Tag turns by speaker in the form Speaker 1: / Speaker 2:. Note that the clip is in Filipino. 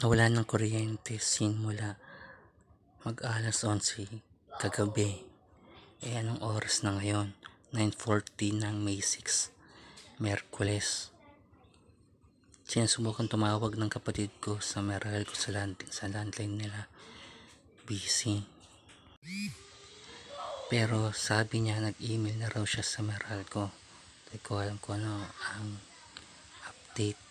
Speaker 1: nawala ng kuryente simula mag alas 11 kagabi. Eh anong oras na ngayon? 9.40 ng May 6, Merkules. Sinusubukan tumawag ng kapatid ko sa Meral ko sa, land, sa landline nila. Busy. Pero sabi niya nag-email na raw siya sa Meral ko. Hindi ko alam kung ano ang update